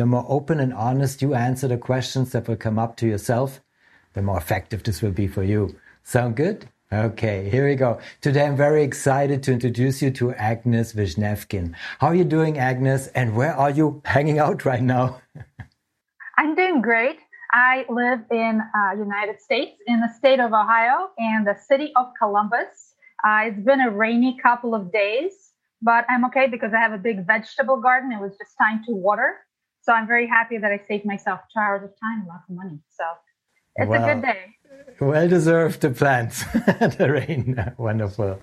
The more open and honest you answer the questions that will come up to yourself, the more effective this will be for you. Sound good? Okay, here we go. Today I'm very excited to introduce you to Agnes Vishnevkin. How are you doing, Agnes? And where are you hanging out right now? I'm doing great. I live in uh, United States, in the state of Ohio, and the city of Columbus. Uh, it's been a rainy couple of days, but I'm okay because I have a big vegetable garden. It was just time to water. So I'm very happy that I saved myself two hours of time and lots of money. So it's a good day. Well deserved the plants, the rain. Wonderful.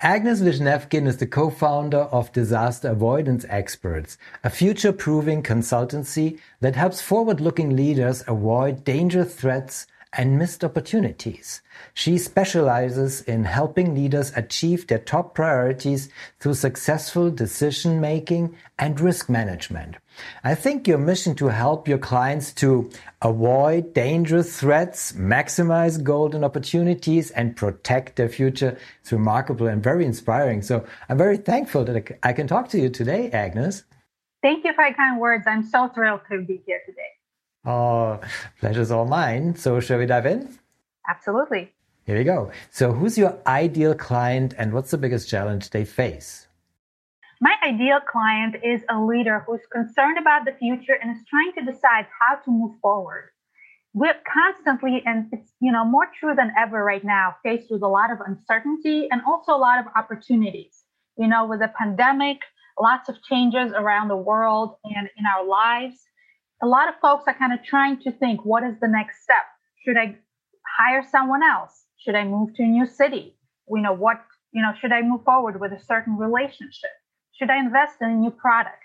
Agnes Vishnevkin is the co-founder of Disaster Avoidance Experts, a future-proofing consultancy that helps forward-looking leaders avoid danger threats and missed opportunities. She specializes in helping leaders achieve their top priorities through successful decision making and risk management. I think your mission to help your clients to avoid dangerous threats, maximize golden opportunities, and protect their future is remarkable and very inspiring. So I'm very thankful that I can talk to you today, Agnes. Thank you for your kind words. I'm so thrilled to be here today. Oh, pleasure's all mine. So, shall we dive in? Absolutely. Here we go. So, who's your ideal client and what's the biggest challenge they face? My ideal client is a leader who's concerned about the future and is trying to decide how to move forward. We're constantly, and it's you know more true than ever right now, faced with a lot of uncertainty and also a lot of opportunities. You know, with the pandemic, lots of changes around the world and in our lives a lot of folks are kind of trying to think what is the next step? Should I hire someone else? Should I move to a new city? You know, what, you know, should I move forward with a certain relationship? Should I invest in a new product?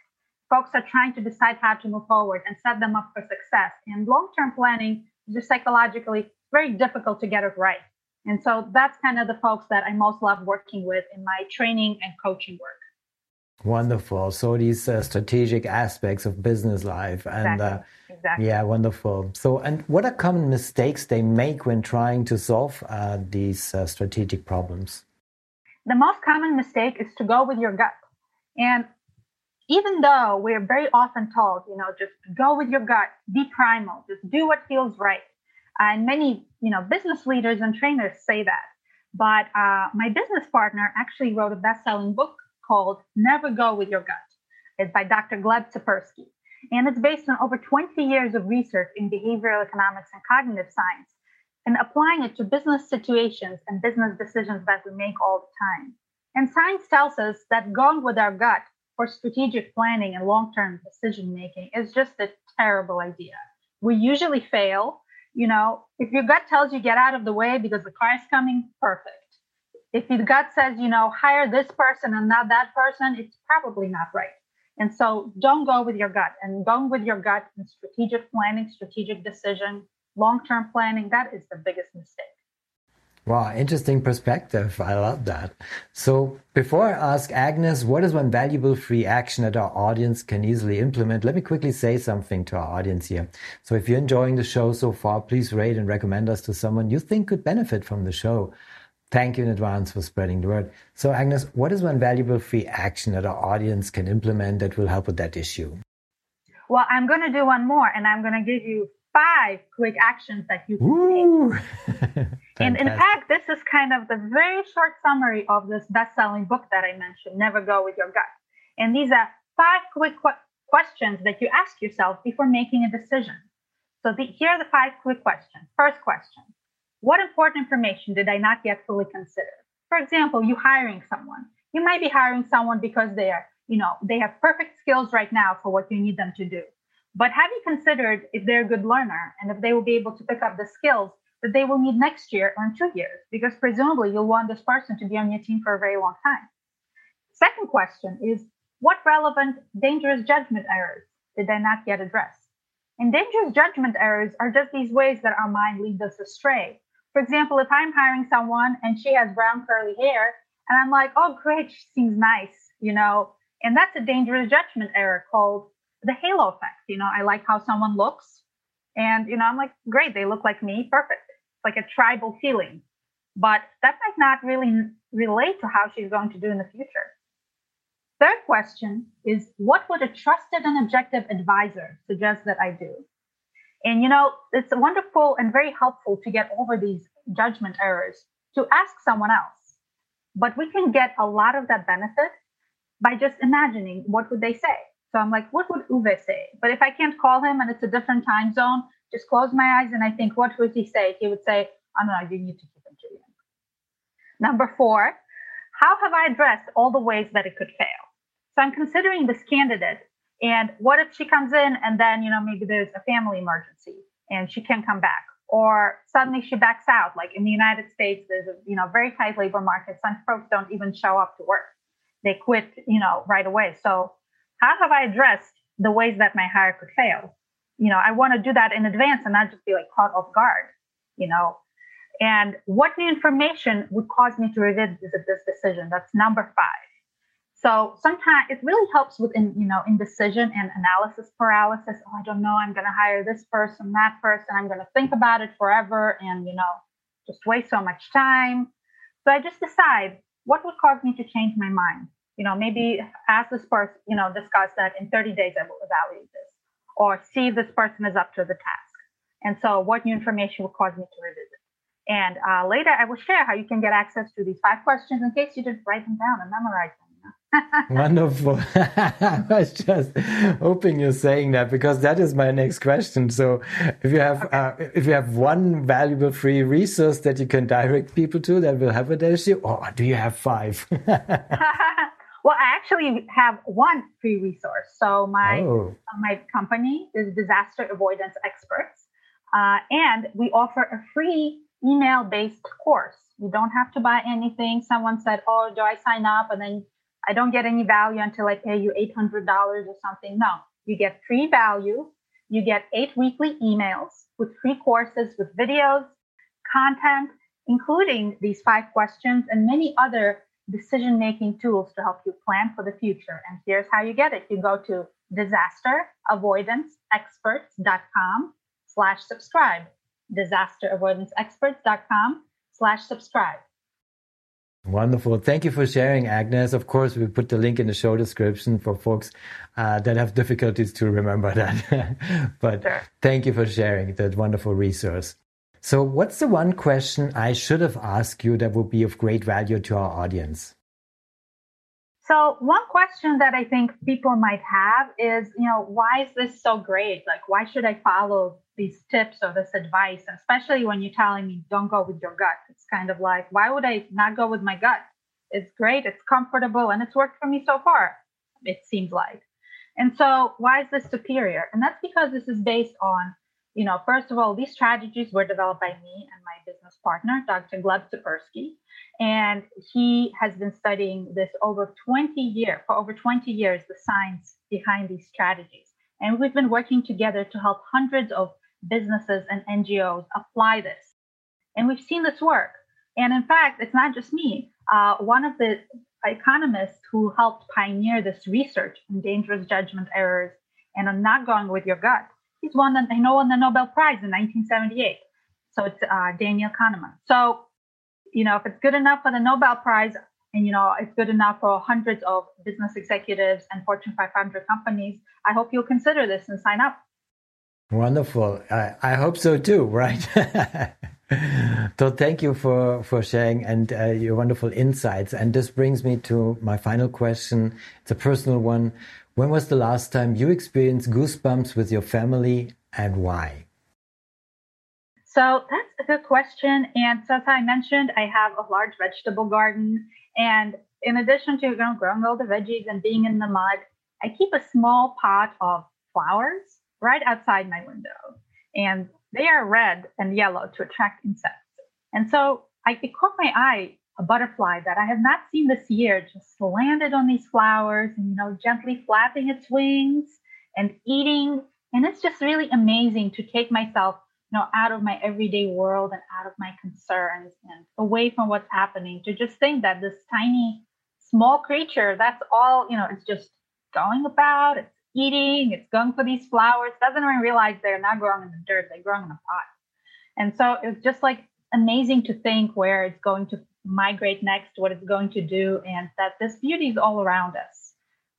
Folks are trying to decide how to move forward and set them up for success. And long term planning is just psychologically very difficult to get it right. And so that's kind of the folks that I most love working with in my training and coaching work. Wonderful. So these uh, strategic aspects of business life, and exactly. Uh, exactly. yeah, wonderful. So, and what are common mistakes they make when trying to solve uh, these uh, strategic problems? The most common mistake is to go with your gut, and even though we're very often told, you know, just go with your gut, be primal, just do what feels right, and many, you know, business leaders and trainers say that. But uh, my business partner actually wrote a best-selling book called Never Go With Your Gut. It's by Dr. Gleb Tsipursky. And it's based on over 20 years of research in behavioral economics and cognitive science and applying it to business situations and business decisions that we make all the time. And science tells us that going with our gut for strategic planning and long term decision making is just a terrible idea. We usually fail. You know, if your gut tells you get out of the way because the car is coming, perfect if your gut says, you know, hire this person and not that person, it's probably not right. And so don't go with your gut and going with your gut in strategic planning, strategic decision, long term planning, that is the biggest mistake. Wow, interesting perspective. I love that. So, before I ask Agnes, what is one valuable free action that our audience can easily implement? Let me quickly say something to our audience here. So, if you're enjoying the show so far, please rate and recommend us to someone you think could benefit from the show. Thank you in advance for spreading the word. So, Agnes, what is one valuable free action that our audience can implement that will help with that issue? Well, I'm going to do one more, and I'm going to give you five quick actions that you can take. and in fact, this is kind of the very short summary of this best-selling book that I mentioned, Never Go With Your Gut. And these are five quick qu- questions that you ask yourself before making a decision. So the, here are the five quick questions. First question what important information did I not yet fully consider? For example, you hiring someone. You might be hiring someone because they are, you know, they have perfect skills right now for what you need them to do. But have you considered if they're a good learner and if they will be able to pick up the skills that they will need next year or in two years? Because presumably you'll want this person to be on your team for a very long time. Second question is what relevant dangerous judgment errors did I not yet address? And dangerous judgment errors are just these ways that our mind leads us astray. For example, if I'm hiring someone and she has brown curly hair, and I'm like, oh, great, she seems nice, you know, and that's a dangerous judgment error called the halo effect. You know, I like how someone looks, and, you know, I'm like, great, they look like me, perfect. It's like a tribal feeling. But that might not really relate to how she's going to do in the future. Third question is what would a trusted and objective advisor suggest that I do? And you know, it's wonderful and very helpful to get over these judgment errors to ask someone else. But we can get a lot of that benefit by just imagining what would they say. So I'm like, what would Uwe say? But if I can't call him and it's a different time zone, just close my eyes and I think, what would he say? He would say, oh no, you need to keep end. Number four, how have I addressed all the ways that it could fail? So I'm considering this candidate. And what if she comes in and then, you know, maybe there's a family emergency and she can't come back? Or suddenly she backs out. Like in the United States, there's a, you know, very tight labor market. Some folks don't even show up to work. They quit, you know, right away. So how have I addressed the ways that my hire could fail? You know, I want to do that in advance and not just be like caught off guard, you know. And what new information would cause me to revisit this decision? That's number five. So sometimes it really helps with, in, you know, indecision and analysis paralysis. Oh, I don't know. I'm going to hire this person, that person. I'm going to think about it forever and, you know, just waste so much time. So I just decide what would cause me to change my mind. You know, maybe ask this person, you know, discuss that in 30 days I will evaluate this or see if this person is up to the task. And so what new information will cause me to revisit. And uh, later I will share how you can get access to these five questions in case you didn't write them down and memorize them. Wonderful. I was just hoping you're saying that because that is my next question. So, if you have okay. uh, if you have one valuable free resource that you can direct people to that will help with you, or do you have five? well, I actually have one free resource. So my oh. uh, my company is Disaster Avoidance Experts, uh, and we offer a free email based course. You don't have to buy anything. Someone said, "Oh, do I sign up?" and then I don't get any value until I pay you $800 or something. No, you get free value. You get eight weekly emails with free courses with videos, content, including these five questions and many other decision making tools to help you plan for the future. And here's how you get it. You go to disasteravoidanceexperts.com slash subscribe. Disasteravoidanceexperts.com slash subscribe. Wonderful. Thank you for sharing, Agnes. Of course, we put the link in the show description for folks uh, that have difficulties to remember that. but sure. thank you for sharing that wonderful resource. So, what's the one question I should have asked you that would be of great value to our audience? So, one question that I think people might have is, you know, why is this so great? Like, why should I follow these tips or this advice, especially when you're telling me don't go with your gut. It's kind of like, why would I not go with my gut? It's great, it's comfortable, and it's worked for me so far, it seems like. And so, why is this superior? And that's because this is based on, you know, first of all, these strategies were developed by me and my business partner, Dr. Gleb Tsipursky. And he has been studying this over 20 years, for over 20 years, the science behind these strategies. And we've been working together to help hundreds of businesses and NGOs apply this. And we've seen this work. And in fact, it's not just me. Uh, one of the economists who helped pioneer this research on dangerous judgment errors and on not going with your gut, he's won the, know, won the Nobel Prize in 1978. So it's uh, Daniel Kahneman. So, you know, if it's good enough for the Nobel Prize, and you know it's good enough for hundreds of business executives and Fortune 500 companies, I hope you'll consider this and sign up. Wonderful. I, I hope so too, right? so thank you for, for sharing and uh, your wonderful insights. And this brings me to my final question. It's a personal one. When was the last time you experienced goosebumps with your family and why? So that's a good question. And so as I mentioned, I have a large vegetable garden. And in addition to you know, growing all the veggies and being in the mud, I keep a small pot of flowers right outside my window. And they are red and yellow to attract insects. And so I, it caught my eye a butterfly that I have not seen this year just landed on these flowers and, you know, gently flapping its wings and eating. And it's just really amazing to take myself, you know, out of my everyday world and out of my concerns and away from what's happening to just think that this tiny, small creature, that's all, you know, it's just going about, it's eating, it's going for these flowers, doesn't even realize they're not growing in the dirt, they're growing in a pot. And so it's just like amazing to think where it's going to migrate next, what it's going to do, and that this beauty is all around us.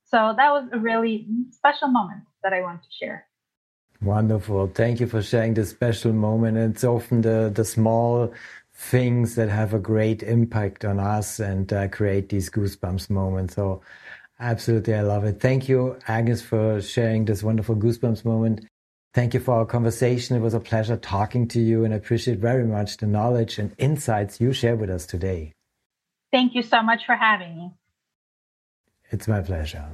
So that was a really special moment that I want to share. Wonderful. Thank you for sharing this special moment. It's often the, the small things that have a great impact on us and uh, create these goosebumps moments. So absolutely, I love it. Thank you, Agnes, for sharing this wonderful goosebumps moment. Thank you for our conversation. It was a pleasure talking to you and I appreciate very much the knowledge and insights you shared with us today. Thank you so much for having me. It's my pleasure.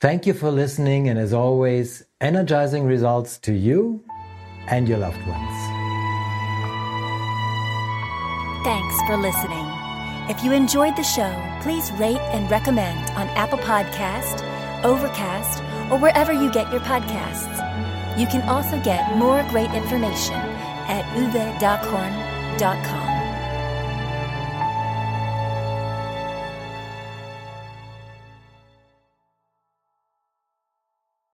Thank you for listening, and as always, energizing results to you and your loved ones. Thanks for listening. If you enjoyed the show, please rate and recommend on Apple Podcast, Overcast, or wherever you get your podcasts. You can also get more great information at uwedockhorn.com.